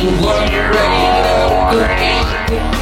One rain of